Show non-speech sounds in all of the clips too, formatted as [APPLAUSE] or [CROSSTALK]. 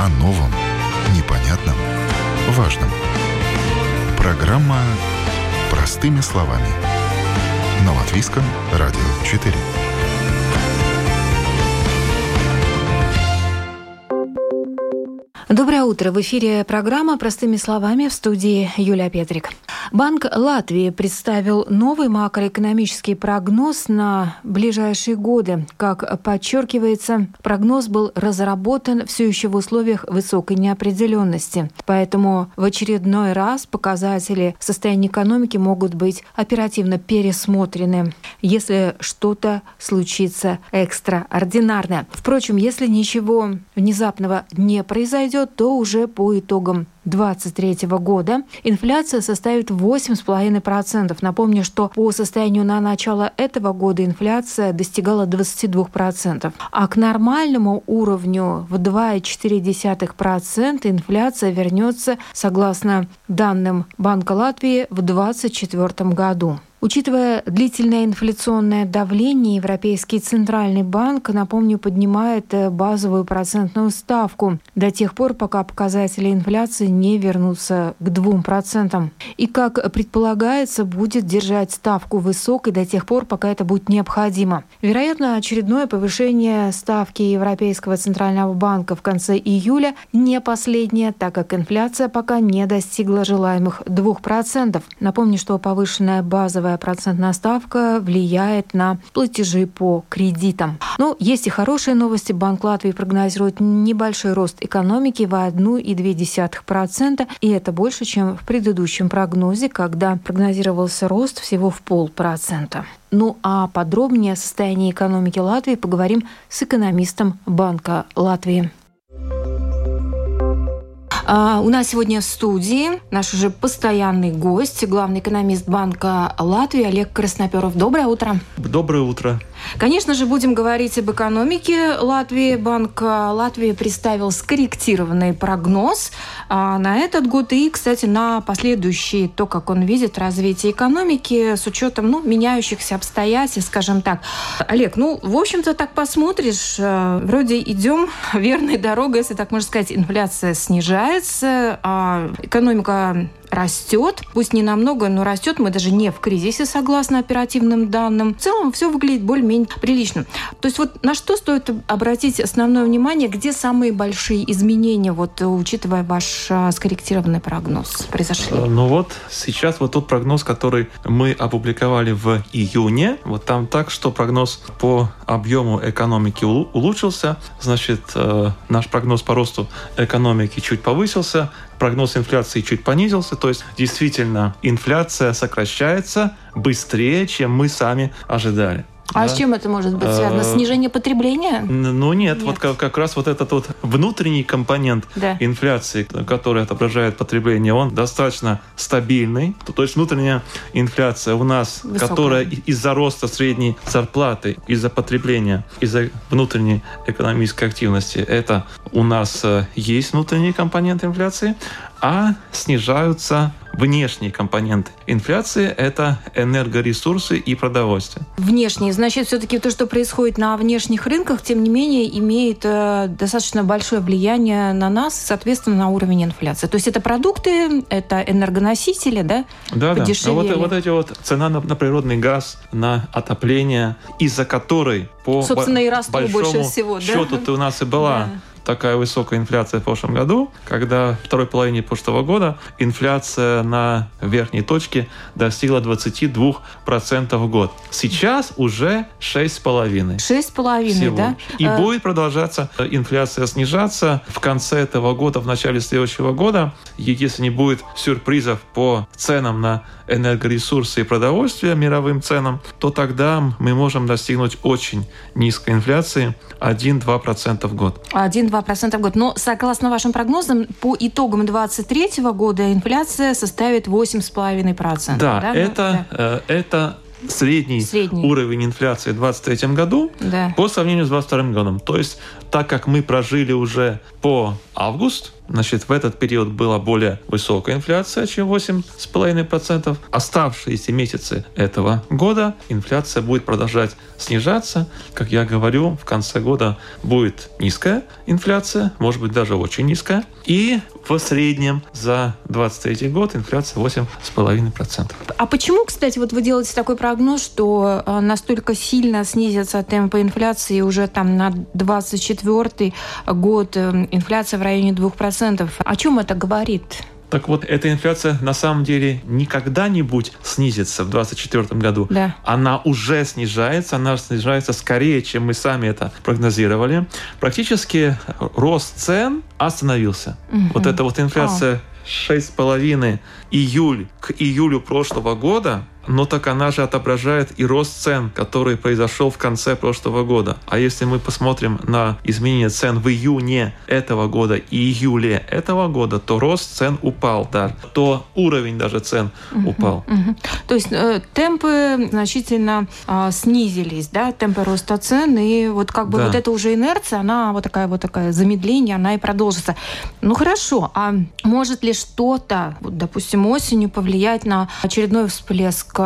о новом, непонятном, важном. Программа «Простыми словами» на Латвийском радио 4. Доброе утро. В эфире программа «Простыми словами» в студии Юлия Петрик. Банк Латвии представил новый макроэкономический прогноз на ближайшие годы. Как подчеркивается, прогноз был разработан все еще в условиях высокой неопределенности. Поэтому в очередной раз показатели состояния экономики могут быть оперативно пересмотрены, если что-то случится экстраординарное. Впрочем, если ничего внезапного не произойдет, то уже по итогам 2023 года инфляция составит 8,5%. Напомню, что по состоянию на начало этого года инфляция достигала 22%. А к нормальному уровню в 2,4% инфляция вернется, согласно данным Банка Латвии, в 2024 году. Учитывая длительное инфляционное давление, Европейский Центральный банк, напомню, поднимает э, базовую процентную ставку до тех пор, пока показатели инфляции не вернутся к 2%. И, как предполагается, будет держать ставку высокой до тех пор, пока это будет необходимо. Вероятно, очередное повышение ставки Европейского Центрального банка в конце июля не последнее, так как инфляция пока не достигла желаемых 2%. Напомню, что повышенная базовая нулевая процентная ставка влияет на платежи по кредитам. Но есть и хорошие новости. Банк Латвии прогнозирует небольшой рост экономики в 1,2%, и это больше, чем в предыдущем прогнозе, когда прогнозировался рост всего в полпроцента. Ну а подробнее о состоянии экономики Латвии поговорим с экономистом Банка Латвии. А, у нас сегодня в студии наш уже постоянный гость, главный экономист Банка Латвии Олег Красноперов. Доброе утро. Доброе утро. Конечно же, будем говорить об экономике Латвии. Банк Латвии представил скорректированный прогноз а, на этот год и, кстати, на последующий, то, как он видит развитие экономики с учетом ну, меняющихся обстоятельств, скажем так. Олег, ну, в общем-то, так посмотришь, э, вроде идем верной дорогой, если так можно сказать, инфляция снижается, а экономика растет, пусть не намного, но растет. Мы даже не в кризисе, согласно оперативным данным. В целом все выглядит более-менее прилично. То есть вот на что стоит обратить основное внимание, где самые большие изменения, вот учитывая ваш а, скорректированный прогноз, произошли? Э, ну вот сейчас вот тот прогноз, который мы опубликовали в июне, вот там так, что прогноз по объему экономики улучшился, значит, э, наш прогноз по росту экономики чуть повысился, прогноз инфляции чуть понизился, то есть действительно инфляция сокращается быстрее, чем мы сами ожидали. А да? с чем это может быть связано? Э, Снижение потребления? Ну нет, нет. вот как, как раз вот этот вот внутренний компонент да. инфляции, который отображает потребление, он достаточно стабильный. То есть внутренняя инфляция у нас, Высокая. которая из-за роста средней зарплаты, из-за потребления, из-за внутренней экономической активности, это у нас э, есть внутренний компонент инфляции, а снижаются внешние компоненты инфляции – это энергоресурсы и продовольствие. Внешние. Значит, все-таки то, что происходит на внешних рынках, тем не менее, имеет э, достаточно большое влияние на нас, соответственно, на уровень инфляции. То есть это продукты, это энергоносители, да? Да, да. А вот, вот эти вот цена на, на природный газ, на отопление, из-за которой по Собственно, и растут больше всего, счету да? у нас и была да такая высокая инфляция в прошлом году, когда в второй половине прошлого года инфляция на верхней точке достигла 22% в год. Сейчас уже 6,5%. 6,5%, да? И а... будет продолжаться инфляция снижаться в конце этого года, в начале следующего года. И если не будет сюрпризов по ценам на энергоресурсы и продовольствие мировым ценам, то тогда мы можем достигнуть очень низкой инфляции 1-2% в год. 1-2% в год. Но согласно вашим прогнозам, по итогам 2023 года инфляция составит 8,5%. Да, да? Это, да. Э, это средний, средний уровень инфляции в 2023 году да. по сравнению с 2022 годом. То есть, так как мы прожили уже по август, Значит, в этот период была более высокая инфляция, чем 8,5%. Оставшиеся месяцы этого года инфляция будет продолжать снижаться. Как я говорю, в конце года будет низкая инфляция, может быть даже очень низкая. И в среднем за 2023 год инфляция 8,5%. А почему, кстати, вот вы делаете такой прогноз, что э, настолько сильно снизятся темпы инфляции уже там на 2024 год э, инфляция в районе 2%? О чем это говорит? Так вот, эта инфляция на самом деле не когда-нибудь снизится в 2024 году. Да. Она уже снижается, она снижается скорее, чем мы сами это прогнозировали. Практически рост цен остановился. Угу. Вот эта вот инфляция 6,5 июль к июлю прошлого года но так она же отображает и рост цен, который произошел в конце прошлого года. А если мы посмотрим на изменение цен в июне этого года и июле этого года, то рост цен упал, да, то уровень даже цен угу, упал. Угу. То есть э, темпы значительно э, снизились, да, темпы роста цен, и вот как бы да. вот эта уже инерция, она вот такая вот такая замедление, она и продолжится. Ну хорошо, а может ли что-то, вот, допустим, осенью повлиять на очередной всплеск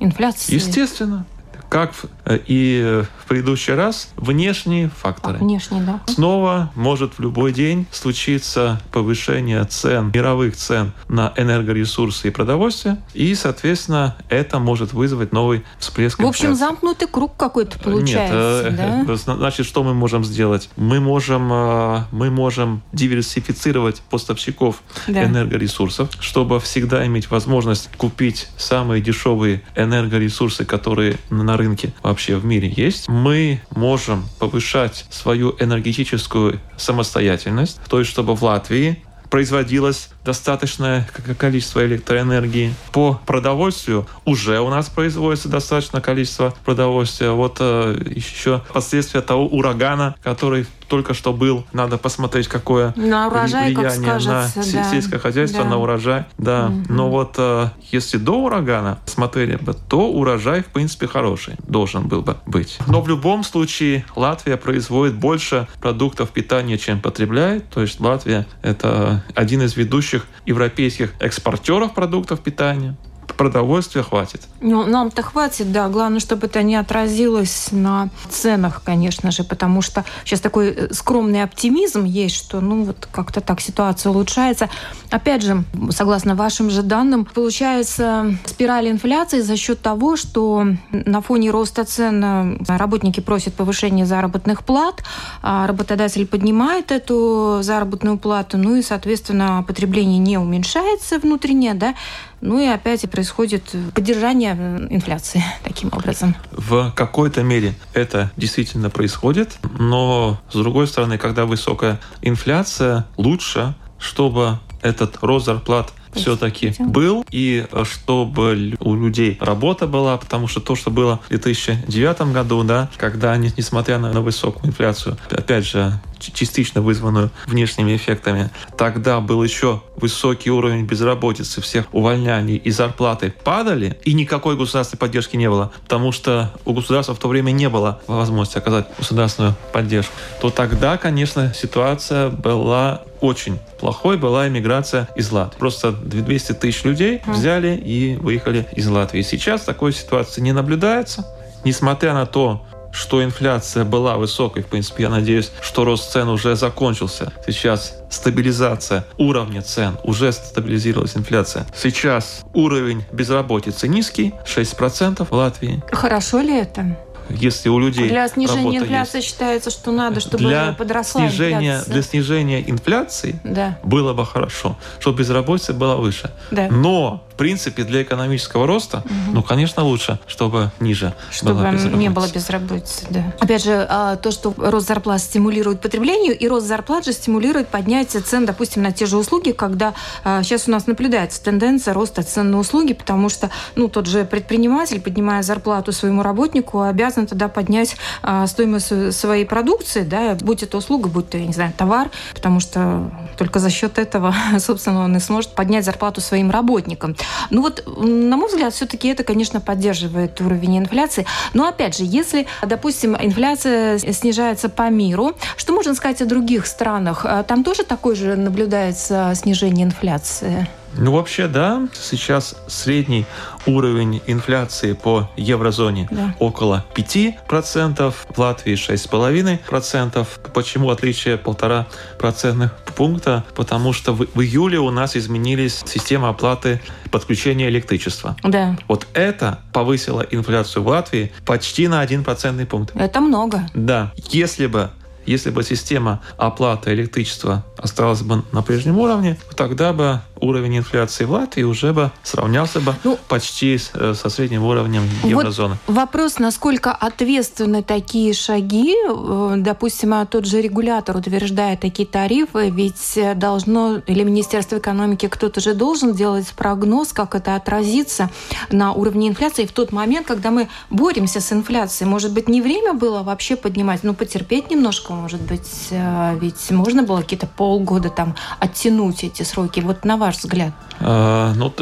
инфляции? Естественно как э, и в предыдущий раз, внешние факторы. А, внешние, да. Снова может в любой день случиться повышение цен, мировых цен на энергоресурсы и продовольствие, и, соответственно, это может вызвать новый всплеск В общем, инфляции. замкнутый круг какой-то получается, Нет, э, да? значит, что мы можем сделать? Мы можем, э, мы можем диверсифицировать поставщиков да. энергоресурсов, чтобы всегда иметь возможность купить самые дешевые энергоресурсы, которые на рынке вообще в мире есть, мы можем повышать свою энергетическую самостоятельность, то есть чтобы в Латвии производилось достаточное количество электроэнергии. По продовольствию уже у нас производится достаточное количество продовольствия. Вот э, еще последствия того урагана, который только что был. Надо посмотреть, какое на урожай, влияние на да. сельское хозяйство, да. на урожай. Да. Угу. Но вот э, если до урагана смотрели бы, то урожай, в принципе, хороший должен был бы быть. Но в любом случае Латвия производит больше продуктов питания, чем потребляет. То есть Латвия — это один из ведущих европейских экспортеров продуктов питания продовольствия хватит. Ну, нам-то хватит, да. Главное, чтобы это не отразилось на ценах, конечно же, потому что сейчас такой э, скромный оптимизм есть, что, ну, вот как-то так ситуация улучшается. Опять же, согласно вашим же данным, получается спираль инфляции за счет того, что на фоне роста цен э, работники просят повышения заработных плат, а работодатель поднимает эту заработную плату, ну и, соответственно, потребление не уменьшается внутреннее, да, ну и опять происходит поддержание инфляции [LAUGHS] таким образом. В какой-то мере это действительно происходит, но с другой стороны, когда высокая инфляция, лучше, чтобы этот рост зарплат все-таки был, и чтобы у людей работа была, потому что то, что было в 2009 году, да, когда, несмотря на высокую инфляцию, опять же, частично вызванную внешними эффектами. Тогда был еще высокий уровень безработицы, всех увольняний и зарплаты падали, и никакой государственной поддержки не было, потому что у государства в то время не было возможности оказать государственную поддержку, то тогда, конечно, ситуация была очень плохой была иммиграция из Латвии. Просто 200 тысяч людей взяли и выехали из Латвии. Сейчас такой ситуации не наблюдается. Несмотря на то, что инфляция была высокой, в принципе, я надеюсь, что рост цен уже закончился. Сейчас стабилизация уровня цен, уже стабилизировалась инфляция. Сейчас уровень безработицы низкий, 6% в Латвии. Хорошо ли это? если у людей для снижения инфляции есть. считается, что надо, чтобы для подросла снижения, инфляция. Для снижения инфляции да. было бы хорошо, чтобы безработица была выше. Да. Но в принципе, для экономического роста, угу. ну, конечно, лучше, чтобы ниже чтобы была не было безработицы, да. Опять же, а, то, что рост зарплат стимулирует потреблению, и рост зарплат же стимулирует поднятие цен, допустим, на те же услуги, когда сейчас а, у нас наблюдается тенденция роста цен на услуги, потому что, ну, тот же предприниматель, поднимая зарплату своему работнику, обязан тогда поднять а, стоимость своей продукции, да, будь это услуга, будь то, я не знаю, товар, потому что только за счет этого, [LAUGHS] собственно, он и сможет поднять зарплату своим работникам. Ну вот, на мой взгляд, все-таки это, конечно, поддерживает уровень инфляции. Но опять же, если, допустим, инфляция снижается по миру, что можно сказать о других странах? А там тоже такое же наблюдается снижение инфляции? Ну, вообще, да. Сейчас средний уровень инфляции по еврозоне да. около 5%, в Латвии 6,5%. Почему отличие полтора процентных пункта? Потому что в, в июле у нас изменились системы оплаты подключения электричества. Да. Вот это повысило инфляцию в Латвии почти на 1 процентный пункт. Это много. Да. Если бы если бы система оплаты электричества осталась бы на прежнем уровне, тогда бы уровень инфляции в Латвии уже бы сравнялся бы ну, почти э, со средним уровнем еврозоны. Вот вопрос, насколько ответственны такие шаги. Э, допустим, а тот же регулятор утверждает такие тарифы, ведь должно, или Министерство экономики, кто-то же должен делать прогноз, как это отразится на уровне инфляции в тот момент, когда мы боремся с инфляцией. Может быть, не время было вообще поднимать, но потерпеть немножко, может быть, э, ведь можно было какие-то полгода там оттянуть эти сроки. Вот на ваш ваш взгляд? А, ну,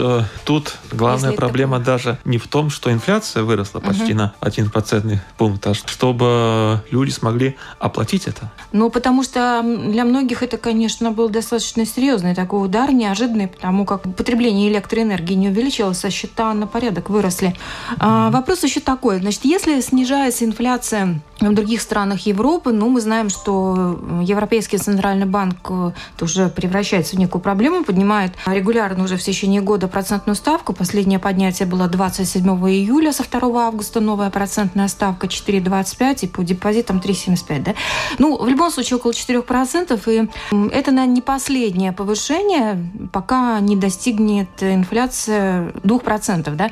тут главная Если проблема это... даже не в том, что инфляция выросла почти угу. на один процентный пункт, а чтобы люди смогли оплатить это. Ну, потому что для многих это, конечно, был достаточно серьезный такой удар, неожиданный, потому как потребление электроэнергии не увеличилось, а счета на порядок выросли. А, вопрос еще такой. Значит, если снижается инфляция в других странах Европы, ну, мы знаем, что Европейский центральный банк э, уже превращается в некую проблему, поднимает регулярно уже в течение года процентную ставку. Последнее поднятие было 27 июля, со 2 августа новая процентная ставка 4,25 и по депозитам 3,75. Да? Ну, в любом случае около 4%. И это, наверное, не последнее повышение, пока не достигнет инфляция 2%. Да?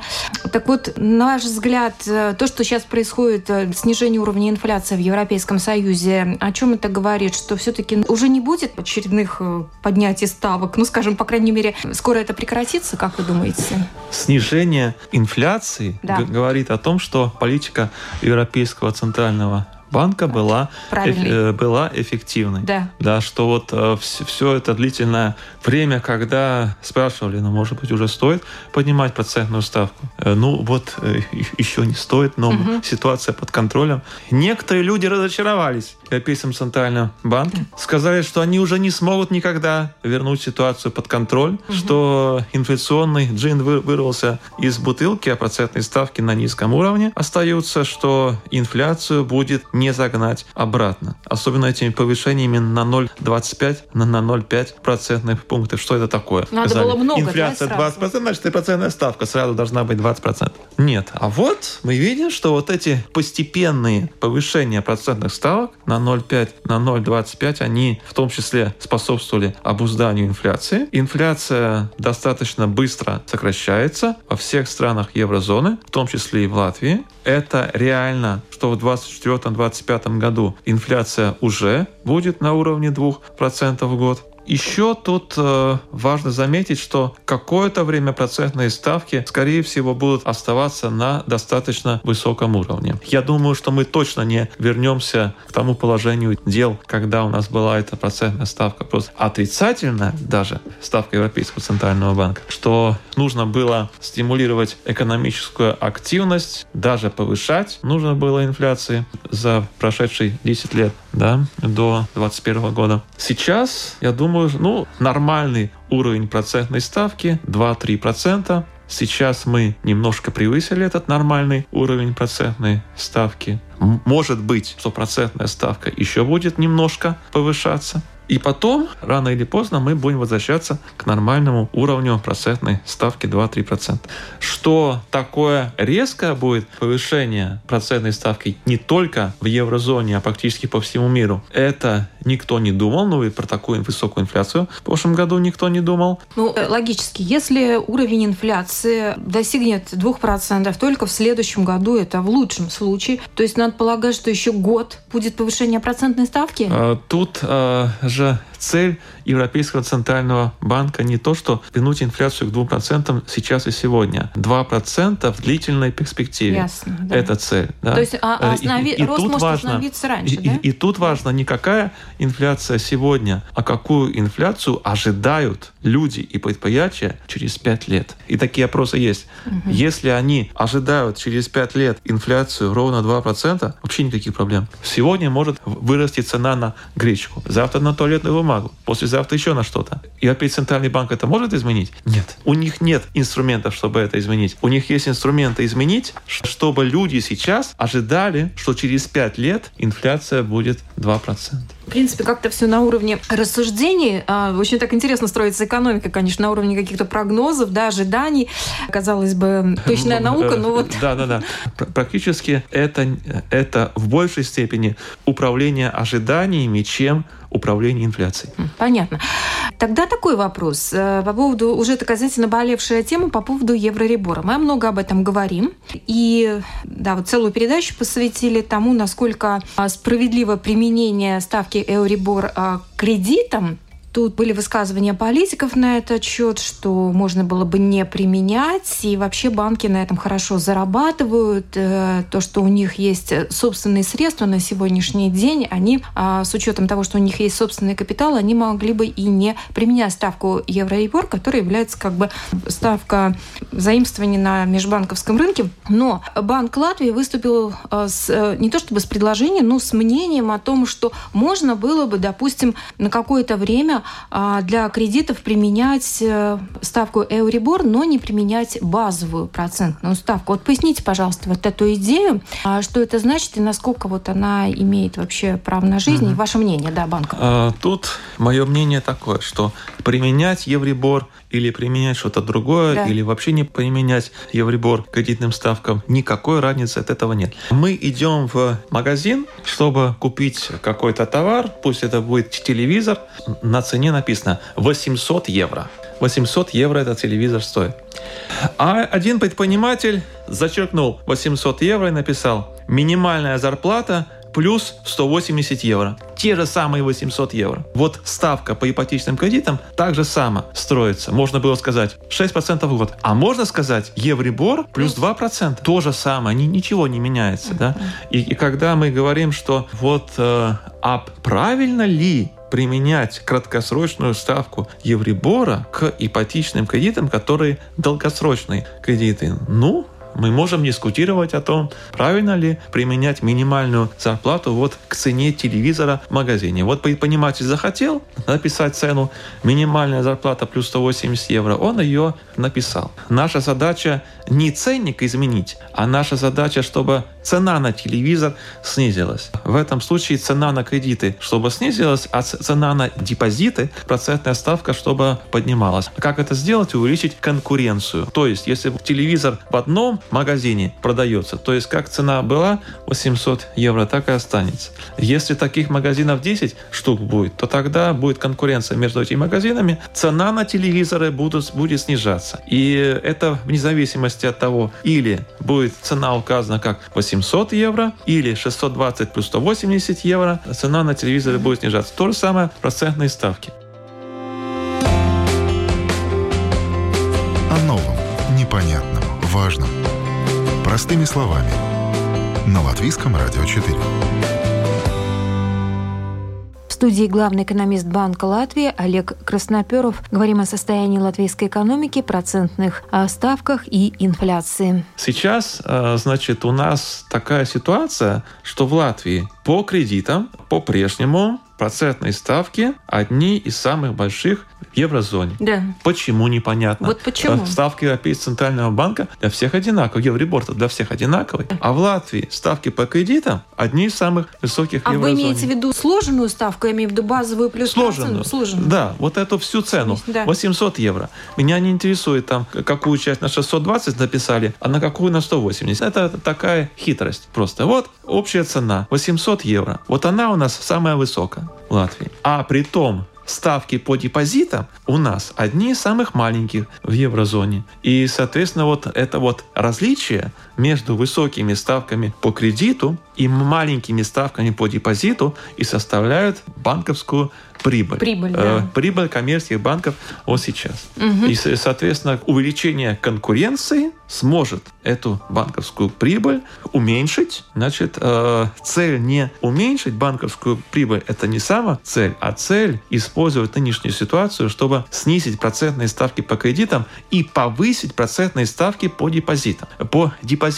Так вот, на ваш взгляд, то, что сейчас происходит, э, снижение уровня инфляции в Европейском Союзе, о чем это говорит? Что все-таки уже не будет очередных э, поднятий ставок, ну, скажем, по крайней мере, скоро это прекратится, как вы думаете? Снижение инфляции да. говорит о том, что политика Европейского центрального банка была, э, была эффективной. Да. да. Что вот э, все это длительное время, когда спрашивали, ну, может быть, уже стоит поднимать процентную ставку. Э, ну, вот э, еще не стоит, но угу. ситуация под контролем. Некоторые люди разочаровались в Европейском центральном банке. Сказали, что они уже не смогут никогда вернуть ситуацию под контроль, угу. что инфляционный джин вырвался из бутылки, а процентные ставки на низком уровне остаются, что инфляцию будет не загнать обратно. Особенно этими повышениями на 0,25 на 0,5 процентных пунктов. Что это такое? Надо Сказали, было много, Инфляция да, 20%, значит и процентная ставка сразу должна быть 20%. Нет. А вот мы видим, что вот эти постепенные повышения процентных ставок на 0,5, на 0,25, они в том числе способствовали обузданию инфляции. Инфляция достаточно быстро сокращается во всех странах еврозоны, в том числе и в Латвии. Это реально, что в 2024-2025 году инфляция уже будет на уровне 2% в год. Еще тут э, важно заметить, что какое-то время процентные ставки, скорее всего, будут оставаться на достаточно высоком уровне. Я думаю, что мы точно не вернемся к тому положению дел, когда у нас была эта процентная ставка просто отрицательная, даже ставка Европейского центрального банка, что нужно было стимулировать экономическую активность, даже повышать нужно было инфляции за прошедшие 10 лет да, до 2021 года. Сейчас, я думаю, ну, нормальный уровень процентной ставки 2-3%. Сейчас мы немножко превысили этот нормальный уровень процентной ставки. Может быть, что процентная ставка еще будет немножко повышаться. И потом, рано или поздно, мы будем возвращаться к нормальному уровню процентной ставки 2-3%. Что такое резкое будет повышение процентной ставки не только в еврозоне, а практически по всему миру, это никто не думал. Ну и про такую высокую инфляцию в прошлом году никто не думал. Ну, э, логически, если уровень инфляции достигнет 2% только в следующем году, это в лучшем случае, то есть надо полагать, что еще год будет повышение процентной ставки? А, тут а, же цель Европейского центрального банка не то, что вернуть инфляцию к 2% сейчас и сегодня. 2% в длительной перспективе. Ясно, да. Это цель. Да. То есть а, а останови... и, и рост может важно, остановиться раньше, и, да? и, и тут важно не какая инфляция сегодня, а какую инфляцию ожидают люди и предприятия через 5 лет. И такие опросы есть. Угу. Если они ожидают через 5 лет инфляцию ровно 2%, вообще никаких проблем. Сегодня может вырасти цена на гречку, завтра на туалетную бумагу, послезавтра еще на что-то. И опять Центральный банк это может изменить? Нет. У них нет инструментов, чтобы это изменить. У них есть инструменты изменить, чтобы люди сейчас ожидали, что через 5 лет инфляция будет 2%. В принципе, как-то все на уровне рассуждений. А, очень так интересно строится экономика, конечно, на уровне каких-то прогнозов, да, ожиданий. Казалось бы, точная наука, но вот... Да, да, да. Практически это, это в большей степени управление ожиданиями, чем управления инфляцией. Понятно. Тогда такой вопрос э, по поводу, уже такая, знаете, наболевшая тема по поводу евроребора. Мы много об этом говорим. И да, вот целую передачу посвятили тому, насколько а, справедливо применение ставки Euribor а, кредитам Тут были высказывания политиков на этот счет, что можно было бы не применять, и вообще банки на этом хорошо зарабатывают. Э, то, что у них есть собственные средства на сегодняшний день, они, а, с учетом того, что у них есть собственный капитал, они могли бы и не применять ставку Евроебор, которая является как бы ставка заимствования на межбанковском рынке. Но Банк Латвии выступил э, с, э, не то чтобы с предложением, но с мнением о том, что можно было бы, допустим, на какое-то время а, для кредитов применять э, ставку Euribor, но не применять базовую процентную ставку. Вот поясните, пожалуйста, вот эту идею, а, что это значит и насколько вот она имеет вообще право на жизнь, и ваше мнение, да, банка? А, тут мое мнение такое, что применять Euribor или применять что-то другое, да. или вообще не применять Евребор кредитным ставкам, никакой разницы от этого нет. Мы идем в магазин, чтобы купить какой-то товар, пусть это будет телевизор, на цене написано 800 евро. 800 евро этот телевизор стоит. А один предприниматель зачеркнул 800 евро и написал «Минимальная зарплата плюс 180 евро. Те же самые 800 евро. Вот ставка по ипотечным кредитам так же само строится. Можно было сказать 6% в год. А можно сказать Евребор плюс 2%. То же самое. Ни, ничего не меняется. Да? И, и когда мы говорим, что вот э, а правильно ли применять краткосрочную ставку Евребора к ипотечным кредитам, которые долгосрочные кредиты? Ну, мы можем дискутировать о том, правильно ли применять минимальную зарплату вот к цене телевизора в магазине. Вот предприниматель захотел написать цену минимальная зарплата плюс 180 евро, он ее написал. Наша задача не ценник изменить, а наша задача, чтобы цена на телевизор снизилась. В этом случае цена на кредиты, чтобы снизилась, а цена на депозиты, процентная ставка, чтобы поднималась. Как это сделать? Увеличить конкуренцию. То есть, если телевизор в одном магазине продается, то есть как цена была 800 евро, так и останется. Если таких магазинов 10 штук будет, то тогда будет конкуренция между этими магазинами, цена на телевизоры будут, будет снижаться. И это вне зависимости от того, или будет цена указана как 800 евро, или 620 плюс 180 евро, цена на телевизоры будет снижаться. То же самое процентные ставки. О новом, непонятном, важном. Простыми словами. На Латвийском радио 4 студии главный экономист Банка Латвии Олег Красноперов. Говорим о состоянии латвийской экономики, процентных а, ставках и инфляции. Сейчас, а, значит, у нас такая ситуация, что в Латвии по кредитам по-прежнему процентные ставки одни из самых больших в еврозоне. Да. Почему непонятно? Вот почему? Ставки Европейского центрального банка для всех одинаковые. Евробор для всех одинаковый. А в Латвии ставки по кредитам одни из самых высоких а в еврозоне. А вы имеете в виду сложенную ставку, я имею в виду базовую плюс сложенную? Сложенную. Да, вот эту всю цену. Да. 800 евро. Меня не интересует там, какую часть на 620 написали, а на какую на 180. Это такая хитрость просто. Вот общая цена 800 евро. Вот она у нас самая высокая Латвии. А при том, ставки по депозитам у нас одни из самых маленьких в еврозоне. И, соответственно, вот это вот различие между высокими ставками по кредиту и маленькими ставками по депозиту и составляют банковскую прибыль. Прибыль, э, да. Прибыль коммерческих банков вот сейчас. Угу. И, соответственно, увеличение конкуренции сможет эту банковскую прибыль уменьшить. Значит, э, цель не уменьшить банковскую прибыль, это не сама цель, а цель использовать нынешнюю ситуацию, чтобы снизить процентные ставки по кредитам и повысить процентные ставки по депозитам. По депозитам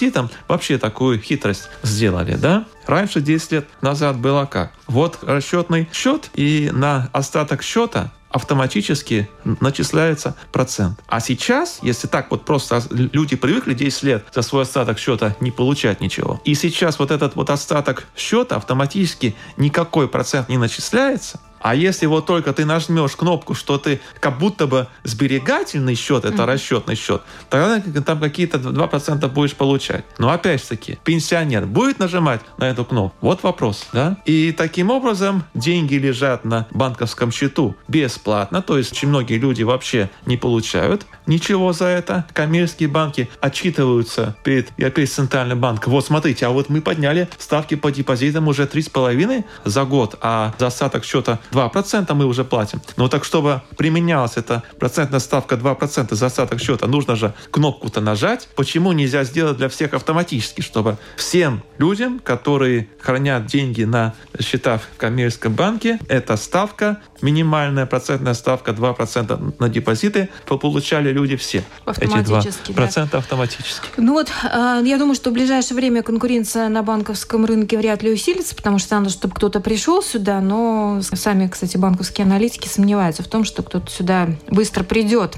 вообще такую хитрость сделали, да? Раньше, 10 лет назад, было как? Вот расчетный счет, и на остаток счета автоматически начисляется процент. А сейчас, если так вот просто люди привыкли 10 лет за свой остаток счета не получать ничего, и сейчас вот этот вот остаток счета автоматически никакой процент не начисляется, а если вот только ты нажмешь кнопку, что ты как будто бы сберегательный счет, это mm-hmm. расчетный счет, тогда там какие-то 2% будешь получать. Но опять же таки, пенсионер будет нажимать на эту кнопку? Вот вопрос, да? И таким образом деньги лежат на банковском счету бесплатно, то есть очень многие люди вообще не получают ничего за это. Коммерческие банки отчитываются перед Европейским центральным банком. Вот смотрите, а вот мы подняли ставки по депозитам уже 3,5 за год, а за остаток счета 2% мы уже платим. Но так, чтобы применялась эта процентная ставка 2% за остаток счета, нужно же кнопку-то нажать. Почему нельзя сделать для всех автоматически, чтобы всем людям, которые хранят деньги на счетах в коммерческом банке, эта ставка, минимальная процентная ставка 2% на депозиты, получали люди все. Автоматически, Эти 2% да. автоматически. Ну вот, а, я думаю, что в ближайшее время конкуренция на банковском рынке вряд ли усилится, потому что надо, чтобы кто-то пришел сюда, но сами сами, кстати, банковские аналитики сомневаются в том, что кто-то сюда быстро придет.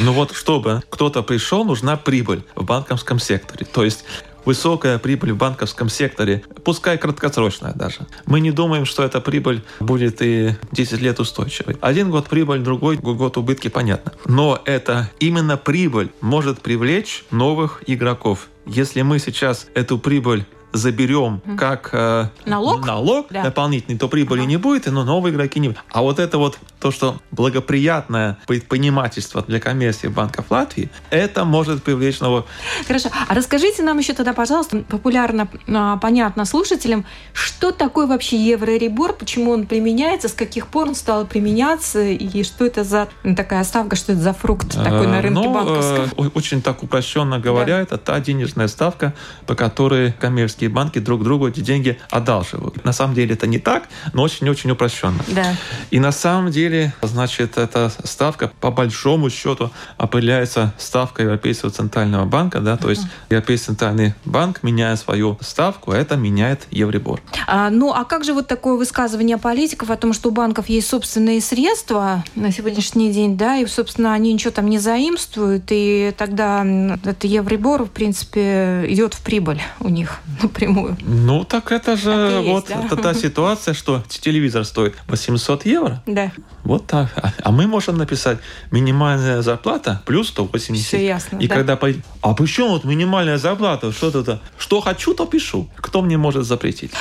Ну вот, чтобы кто-то пришел, нужна прибыль в банковском секторе. То есть высокая прибыль в банковском секторе, пускай краткосрочная даже. Мы не думаем, что эта прибыль будет и 10 лет устойчивой. Один год прибыль, другой год убытки, понятно. Но это именно прибыль может привлечь новых игроков. Если мы сейчас эту прибыль заберем как э, налог, налог да. дополнительный, то прибыли ага. не будет, но новые игроки не будут. А вот это вот то, что благоприятное предпринимательство для коммерции банков Латвии, это может привлечь нового. Хорошо. А расскажите нам еще тогда, пожалуйста, популярно, а, понятно слушателям, что такое вообще евроребор, почему он применяется, с каких пор он стал применяться, и что это за такая ставка, что это за фрукт такой на рынке ну, банковском? Очень так упрощенно говоря, да. это та денежная ставка, по которой коммерческие коммерческие банки друг другу эти деньги одалживают. На самом деле это не так, но очень-очень упрощенно. Да. И на самом деле, значит, эта ставка по большому счету определяется ставкой Европейского центрального банка, да, то есть Европейский центральный банк, меняя свою ставку, это меняет Евробор. А, ну, а как же вот такое высказывание политиков о том, что у банков есть собственные средства на сегодняшний день, да, и, собственно, они ничего там не заимствуют, и тогда это Евробор, в принципе, идет в прибыль у них напрямую. Ну, так это же так вот есть, да? та ситуация, что телевизор стоит 800 евро. Да. Вот так. А, а мы можем написать минимальная зарплата плюс 180. Все ясно. И да. когда по... А почему вот минимальная зарплата? Что то Что хочу, то пишу. Кто мне может запретить?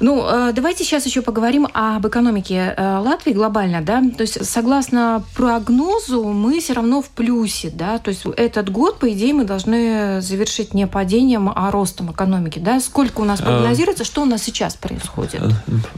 Ну, э, давайте сейчас еще поговорим об экономике э, Латвии глобально, да. То есть, согласно прогнозу, мы все равно в плюсе, да. То есть, этот год, по идее, мы должны завершить не падением, а ростом экономики, да. Сколько у нас э, прогнозируется, что у нас сейчас происходит?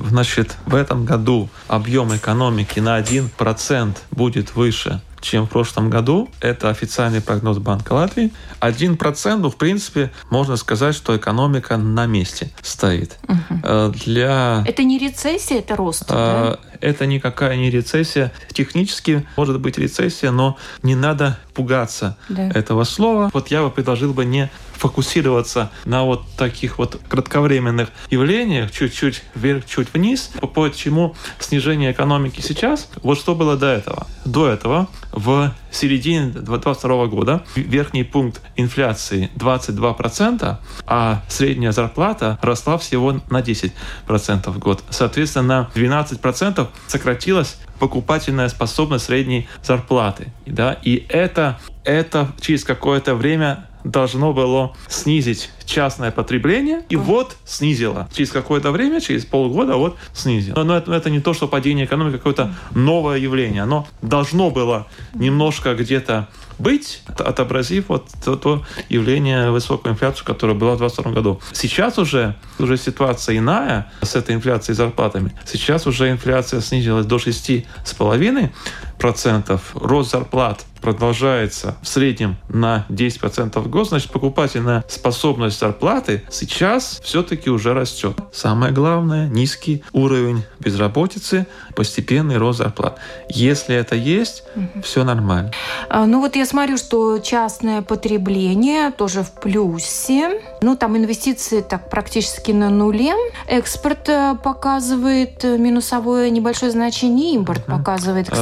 Значит, в этом году объем экономики на 1% будет выше чем в прошлом году. Это официальный прогноз Банка Латвии. 1%, ну, в принципе, можно сказать, что экономика на месте стоит. Угу. Для... Это не рецессия, это рост, а, да? Это никакая не рецессия. Технически может быть рецессия, но не надо пугаться да. этого слова. Вот я бы предложил бы не фокусироваться на вот таких вот кратковременных явлениях, чуть-чуть вверх, чуть вниз. Почему снижение экономики сейчас? Вот что было до этого. До этого в середине 2022 года верхний пункт инфляции 22%, а средняя зарплата росла всего на 10% в год. Соответственно, на 12% сократилась покупательная способность средней зарплаты. Да? И это, это через какое-то время должно было снизить частное потребление, и вот снизила. Через какое-то время, через полгода, вот снизила. Но это, это не то, что падение экономики, какое-то новое явление. Оно должно было немножко где-то быть, отобразив вот то, то явление высокой инфляции, которая была в 2022 году. Сейчас уже, уже ситуация иная с этой инфляцией и зарплатами. Сейчас уже инфляция снизилась до 6,5%. Рост зарплат продолжается в среднем на 10% в год, значит, покупательная способность зарплаты сейчас все-таки уже растет. Самое главное, низкий уровень безработицы, постепенный рост зарплат. Если это есть, угу. все нормально. А, ну вот я смотрю, что частное потребление тоже в плюсе. Ну там инвестиции так практически на нуле. Экспорт э, показывает минусовое небольшое значение, импорт угу. показывает, а,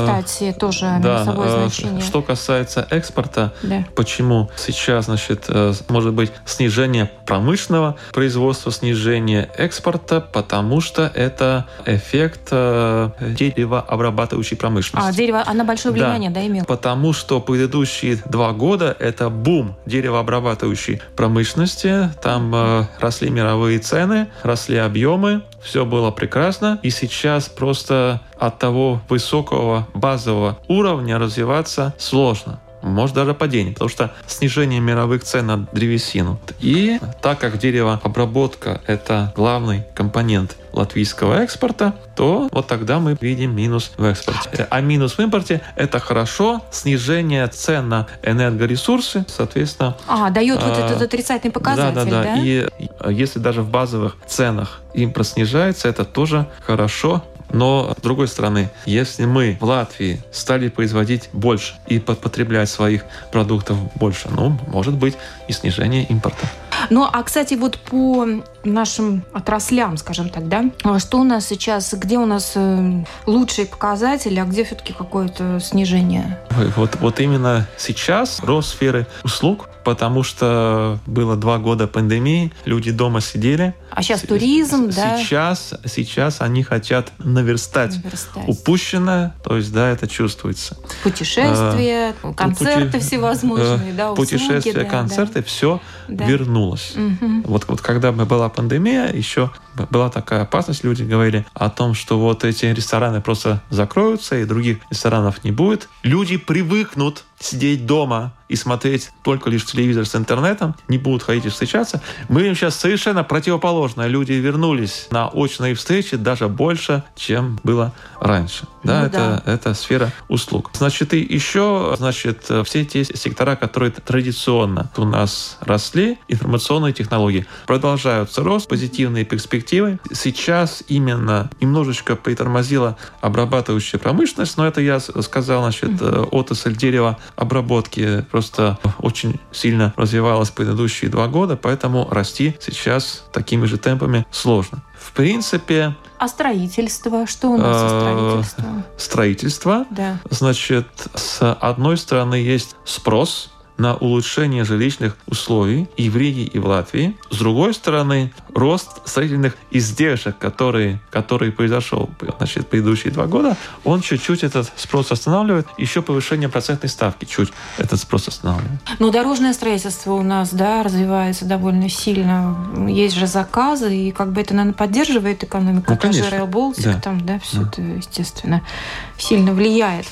кстати, тоже да, а, значение. Что касается экспорта, да. почему сейчас, значит, э, может быть снижение промышленного производства, снижение экспорта, потому что это эффект э, деревообрабатывающей промышленности. А, дерево, она большое влияние, да, да имел? Потому что предыдущие два года это бум деревообрабатывающей промышленности, там э, росли мировые цены, росли объемы, все было прекрасно, и сейчас просто от того высокого базового уровня развиваться сложно может даже падение, потому что снижение мировых цен на древесину. И так как деревообработка – это главный компонент латвийского экспорта, то вот тогда мы видим минус в экспорте. А минус в импорте – это хорошо, снижение цен на энергоресурсы, соответственно… А, дает вот этот отрицательный показатель, да? Да, да, да. И если даже в базовых ценах импорт снижается, это тоже хорошо, но, с другой стороны, если мы в Латвии стали производить больше и потреблять своих продуктов больше, ну, может быть и снижение импорта. Ну, а, кстати, вот по нашим отраслям, скажем так, да, что у нас сейчас, где у нас э, лучшие показатели, а где все-таки какое-то снижение? Вот, вот именно сейчас рост сферы услуг, потому что было два года пандемии, люди дома сидели. А сейчас туризм, да? Сейчас, сейчас они хотят наверстать, наверстать. упущенное, то есть, да, это чувствуется. Путешествия, а, концерты пути, всевозможные, да, услуги, Путешествия, да, концерты, да. все да. вернулось. Угу. Вот, вот когда была пандемия, еще была такая опасность, люди говорили о том, что вот эти рестораны просто закроются, и других ресторанов не будет. Люди привыкнут сидеть дома и смотреть только лишь телевизор с интернетом, не будут ходить и встречаться. Мы видим сейчас совершенно противоположное. Люди вернулись на очные встречи даже больше, чем было раньше. Да, ну, это, да. это сфера услуг. Значит, и еще, значит, все те сектора, которые традиционно у нас росли, информационные технологии, продолжаются рост, позитивные перспективы. Сейчас именно немножечко притормозила обрабатывающая промышленность, но это я сказал, значит, mm-hmm. отрасль дерева обработки просто очень сильно развивалась предыдущие два года, поэтому расти сейчас такими же темпами сложно. В принципе, а строительство? Что у нас со э, строительством? Строительство. Да. Значит, с одной стороны есть спрос, на улучшение жилищных условий и в Риге, и в Латвии. С другой стороны, рост строительных издержек, который, который произошел значит, предыдущие два года, он чуть-чуть этот спрос останавливает. Еще повышение процентной ставки чуть этот спрос останавливает. Но дорожное строительство у нас да, развивается довольно сильно. Есть же заказы, и как бы это, наверное, поддерживает экономику. Ну, конечно. Rail Baltic, да. там, да, все да. это, естественно, сильно влияет.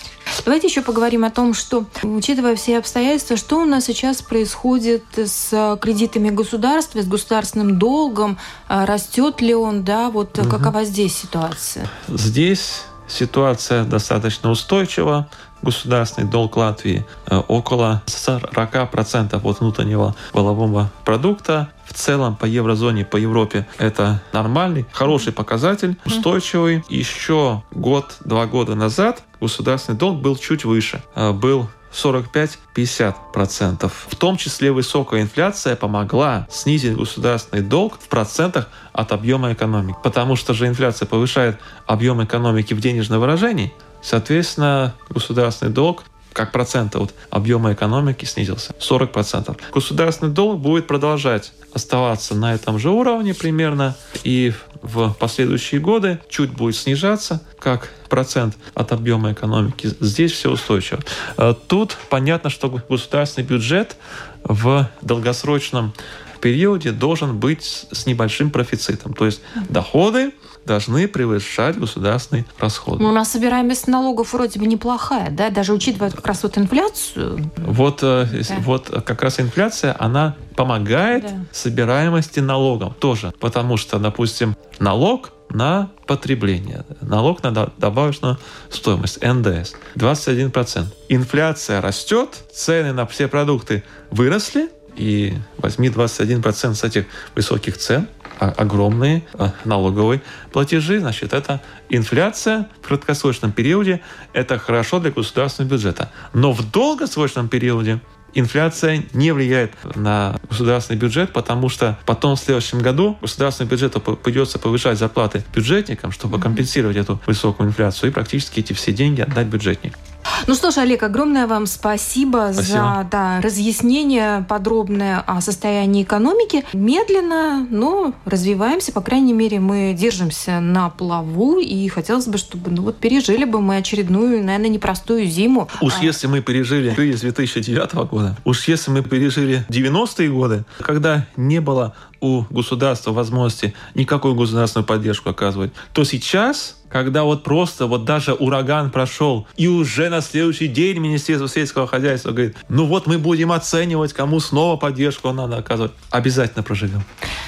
Давайте еще поговорим о том, что, учитывая все обстоятельства, что у нас сейчас происходит с кредитами государства, с государственным долгом, а растет ли он, да, вот угу. какова здесь ситуация? Здесь ситуация достаточно устойчива. Государственный долг Латвии э, около 40% от внутреннего волового продукта. В целом по еврозоне, по Европе это нормальный, хороший показатель, устойчивый. Еще год-два года назад государственный долг был чуть выше. Э, был 45-50%. В том числе высокая инфляция помогла снизить государственный долг в процентах от объема экономики. Потому что же инфляция повышает объем экономики в денежном выражении, соответственно, государственный долг как процент от объема экономики снизился. 40%. Государственный долг будет продолжать оставаться на этом же уровне примерно, и в последующие годы чуть будет снижаться, как процент от объема экономики. Здесь все устойчиво. Э, тут понятно, что государственный бюджет в долгосрочном периоде должен быть с небольшим профицитом. То есть доходы должны превышать государственные расходы. Ну, у нас собираемость налогов вроде бы неплохая, да, даже учитывая как раз вот инфляцию. Вот, э, да. вот как раз инфляция, она помогает да. собираемости налогов тоже, потому что, допустим, налог на потребление. Налог на добавочную стоимость, НДС, 21%. Инфляция растет, цены на все продукты выросли, и возьми 21% с этих высоких цен, огромные а, налоговые платежи, значит, это инфляция в краткосрочном периоде, это хорошо для государственного бюджета. Но в долгосрочном периоде инфляция не влияет на государственный бюджет, потому что потом в следующем году государственный бюджет придется повышать зарплаты бюджетникам, чтобы компенсировать эту высокую инфляцию, и практически эти все деньги отдать бюджетникам. Ну что ж, Олег, огромное вам спасибо, спасибо. за да, разъяснение подробное о состоянии экономики. Медленно, но развиваемся, по крайней мере, мы держимся на плаву, и хотелось бы, чтобы ну, вот пережили бы мы очередную, наверное, непростую зиму. Уж а... если мы пережили кризис 2009 года, уж если мы пережили 90-е годы, когда не было у государства возможности никакую государственную поддержку оказывать, то сейчас когда вот просто вот даже ураган прошел, и уже на следующий день Министерство сельского хозяйства говорит, ну вот мы будем оценивать, кому снова поддержку надо оказывать. Обязательно проживем.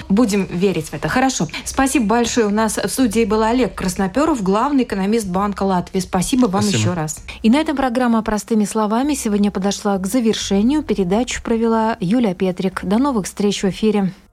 Будем верить в это. Хорошо. Спасибо большое. У нас в студии был Олег Красноперов, главный экономист Банка Латвии. Спасибо вам Спасибо. еще раз. И на этом программа «Простыми словами» сегодня подошла к завершению. Передачу провела Юлия Петрик. До новых встреч в эфире.